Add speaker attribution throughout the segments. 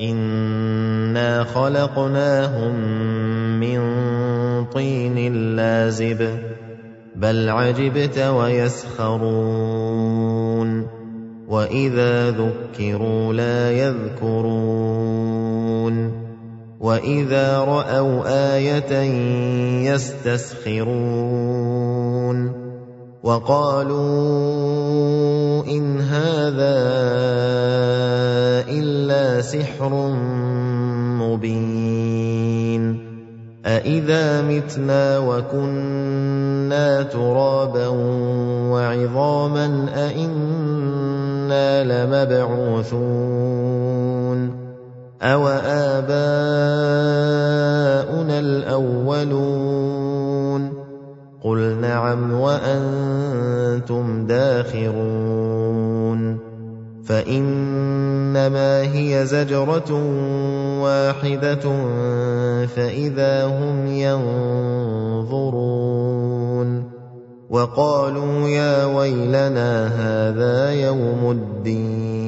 Speaker 1: إِنَّا خَلَقْنَاهُم مِّن طِينٍ لَّازِبٍ بَلْ عَجِبْتَ وَيَسْخَرُونَ وَإِذَا ذُكِّرُوا لَا يَذْكُرُونَ وَإِذَا رَأَوْا آيَةً يَسْتَسْخِرُونَ وَقَالُوا إِنْ هَٰذَا إِلَّا سِحْرٌ مُّبِينٌ أَإِذَا مِتْنَا وَكُنَّا تُرَابًا وَعِظَامًا أَإِنَّا لَمَبْعُوثُونَ أَوَآبَاؤُنَا الْأَوَّلُونَ نَعَمْ وَأَنتُمْ دَاخِرُونَ. فَإِنَّمَا هِيَ زَجْرَةٌ وَاحِدَةٌ فَإِذَا هُمْ يَنظُرُونَ. وَقَالُوا يَا وَيْلَنَا هَٰذَا يَوْمُ الدِّينِ.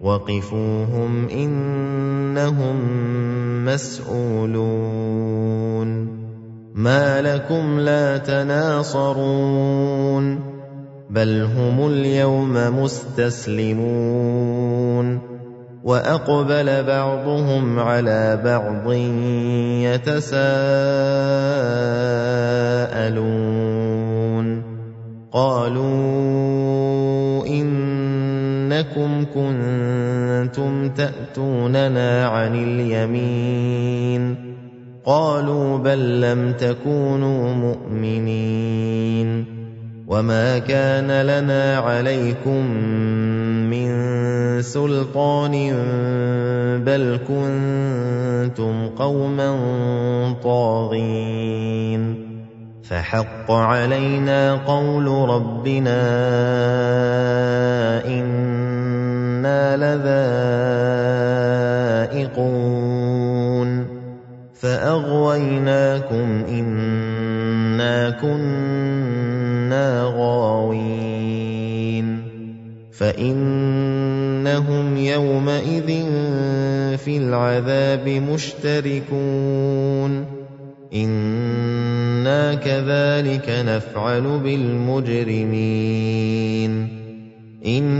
Speaker 1: وقفوهم انهم مسئولون ما لكم لا تناصرون بل هم اليوم مستسلمون واقبل بعضهم على بعض يتساءلون قالوا انكم كنتم تأتوننا عن اليمين. قالوا بل لم تكونوا مؤمنين. وما كان لنا عليكم من سلطان بل كنتم قوما طاغين. فحق علينا قول ربنا أنا لذائقون فاغويناكم انا كنا غاوين فانهم يومئذ في العذاب مشتركون أنا كذلك نفعل بالمجرمين انهم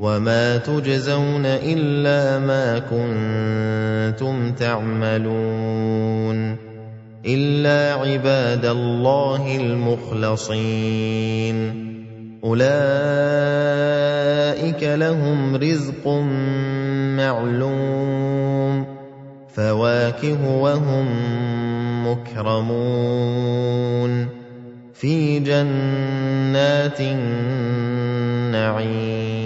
Speaker 1: وَمَا تُجْزَوْنَ إِلَّا مَا كُنتُمْ تَعْمَلُونَ إِلَّا عِبَادَ اللَّهِ الْمُخْلَصِينَ. أُولَٰئِكَ لَهُمْ رِزْقٌ مَّعْلُومٌ فَوَاكِهُ وَهُم مُّكْرَمُونَ. فِي جَنَّاتِ النَّعِيمِ.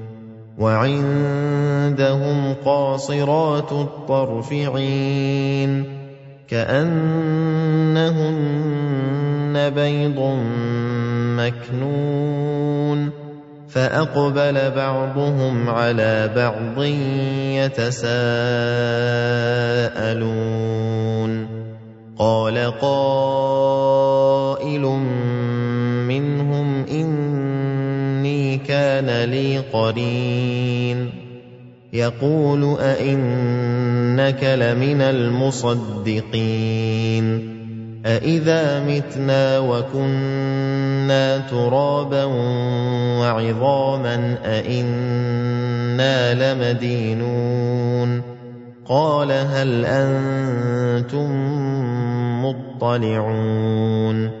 Speaker 1: وَعِندَهُمْ قَاصِرَاتُ الطَّرْفِ عِينٌ كَأَنَّهُنَّ بَيْضٌ مَّكْنُونٌ فَأَقْبَلَ بَعْضُهُمْ عَلَىٰ بَعْضٍ يَتَسَاءَلُونَ قَالَ قَائِلٌ كَانَ لِي قَرِينٌ. يَقُولُ أَإِنَّكَ لَمِنَ الْمُصَدِّقِينَ. أَإِذَا مِتْنَا وَكُنَّا تُرَابًا وَعِظَامًا أَإِنَّا لَمَدِينُونَ. قَالَ هَلْ أَنتُم مُّطَّلِعُونَ.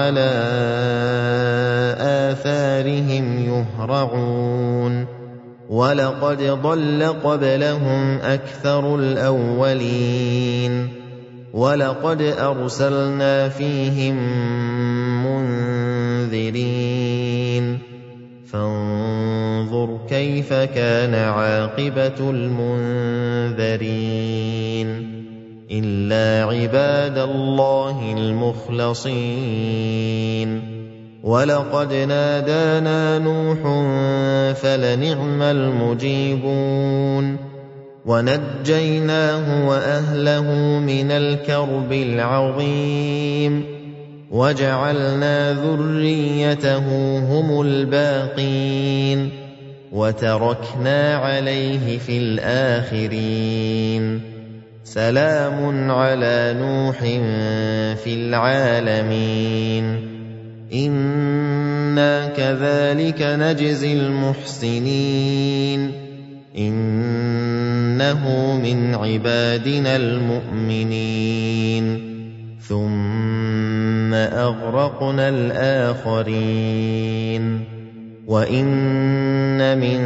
Speaker 1: فَهُمْ عَلَىٰ آثَارِهِمْ يُهْرَعُونَ. وَلَقَدْ ضَلَّ قَبْلَهُمْ أَكْثَرُ الْأَوَّلِينَ. وَلَقَدْ أَرْسَلْنَا فِيهِم مُّنذِرِينَ. فَانظُرْ كَيْفَ كَانَ عَاقِبَةُ الْمُنذَرِينَ. إِلَّا عِبَادَ اللَّهِ الْمُخْلَصِينَ. وَلَقَدْ نَادَانَا نُوحٌ فَلَنِعْمَ الْمُجِيبُونَ. وَنَجَّيْنَاهُ وَأَهْلَهُ مِنَ الْكَرْبِ الْعَظِيمِ. وَجَعَلْنَا ذُرِّيَّتَهُ هُمُ الْبَاقِينَ. وَتَرَكْنَا عَلَيْهِ فِي الْآخِرِينَ. سَلَامٌ عَلَىٰ نُوحٍ فِي الْعَالَمِينَ. إِنَّا كَذَٰلِكَ نَجْزِي الْمُحْسِنِينَ. إِنَّهُ مِنْ عِبَادِنَا الْمُؤْمِنِينَ. ثُمَّ أَغْرَقْنَا الْآخَرِينَ. وَإِنَّ مِن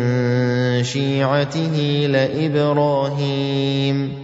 Speaker 1: شِيعَتِهِ لَإِبْرَاهِيمَ.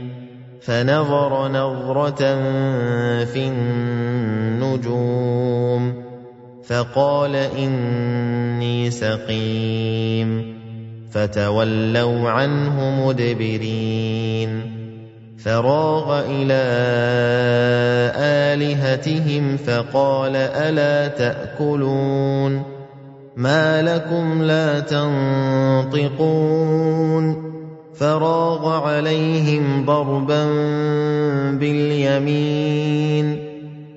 Speaker 1: فَنَظَرَ نَظْرَةً فِي النُّجُومِ فَقَالَ إِنِّي سَقِيمٌ فَتَوَلَّوْا عَنْهُ مُدْبِرِينَ فَرَاغَ إِلَىٰ آلِهَتِهِمْ فَقَالَ أَلَا تَأْكُلُونَ مَا لَكُمْ لَا تَنطِقُونَ فَرَاغَ عَلَيْهِمْ ضَرْبًا بِالْيَمِينِ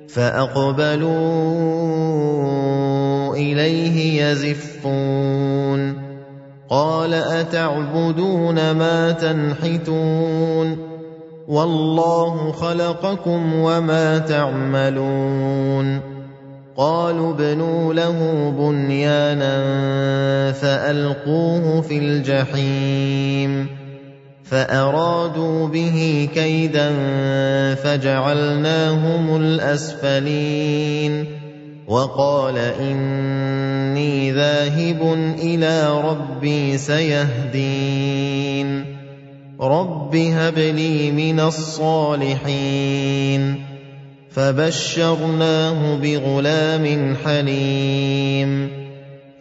Speaker 1: فَأَقْبَلُوا إِلَيْهِ يَزِفُّونَ قَالَ أَتَعْبُدُونَ مَا تَنْحِتُونَ وَاللَّهُ خَلَقَكُمْ وَمَا تَعْمَلُونَ قَالُوا ابْنُوا لَهُ بُنْيَانًا فَأَلْقُوهُ فِي الْجَحِيمِ فَأَرَادُوا بِهِ كَيْدًا فَجَعَلْنَاهُمُ الْأَسْفَلِينَ وَقَالَ إِنِّي ذَاهِبٌ إِلَىٰ رَبِّي سَيَهْدِينِ رَبِّ هَبْ لِي مِنَ الصَّالِحِينَ فَبَشَّرْنَاهُ بِغُلَامٍ حَلِيمٍ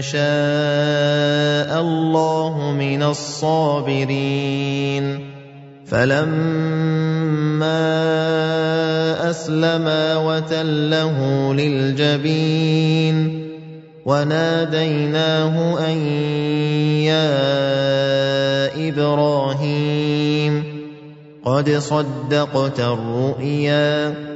Speaker 1: شَاءَ اللَّهُ مِنَ الصَّابِرِينَ. فَلَمَّا أَسْلَمَا وَتَلَّهُ لِلْجَبِينِ وَنَادَيْنَاهُ أَن يَا إِبْرَاهِيمُ قَدْ صَدَّقْتَ الرُّؤْيَا.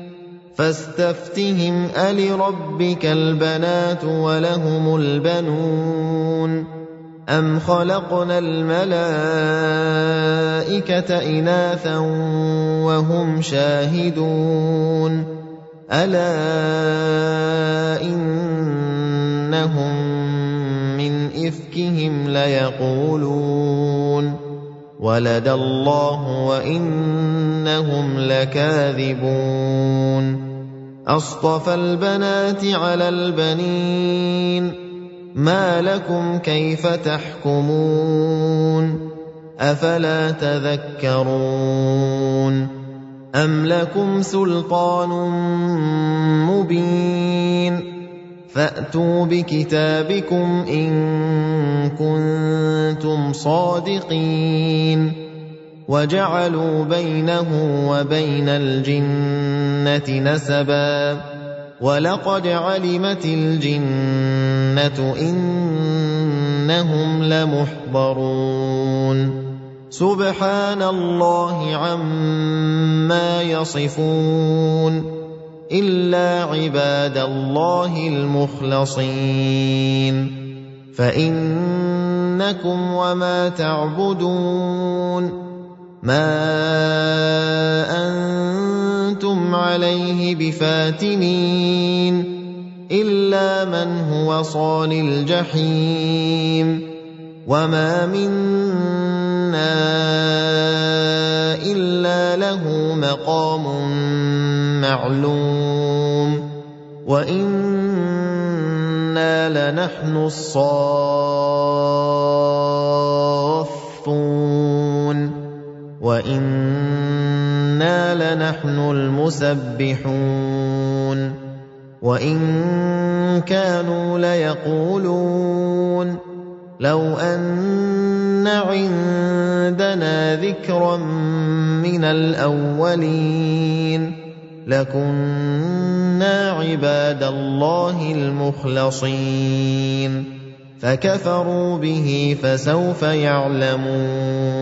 Speaker 1: فاستفتهم ألربك البنات ولهم البنون أم خلقنا الملائكة إناثا وهم شاهدون ألا إنهم من إفكهم ليقولون ولد الله وإنهم لكاذبون أصطفى البنات على البنين ما لكم كيف تحكمون أفلا تذكرون أَمْ لَكُمْ سُلْطَانٌ مُّبِينٌ فَأْتُوا بِكِتَابِكُمْ إِن كُنتُمْ صَادِقِينَ وَجَعَلُوا بَيْنَهُ وَبَيْنَ الْجِنَّةِ نَسَبًا وَلَقَدْ عَلِمَتِ الْجِنَّةُ إِنَّهُمْ لَمُحْضَرُونَ. سبحان الله عما يصفون. إلا عباد الله المخلصين. فإنكم وما تعبدون. ما أنتم عليه بفاتنين الا من هو صال الجحيم وما منا الا له مقام معلوم وأنا لنحن الصافون وأنا لنحن المسبحون وان كانوا ليقولون لو أن عندنا ذكرا من الأولين لكنا عباد الله المخلصين فكفروا به فسوف يعلمون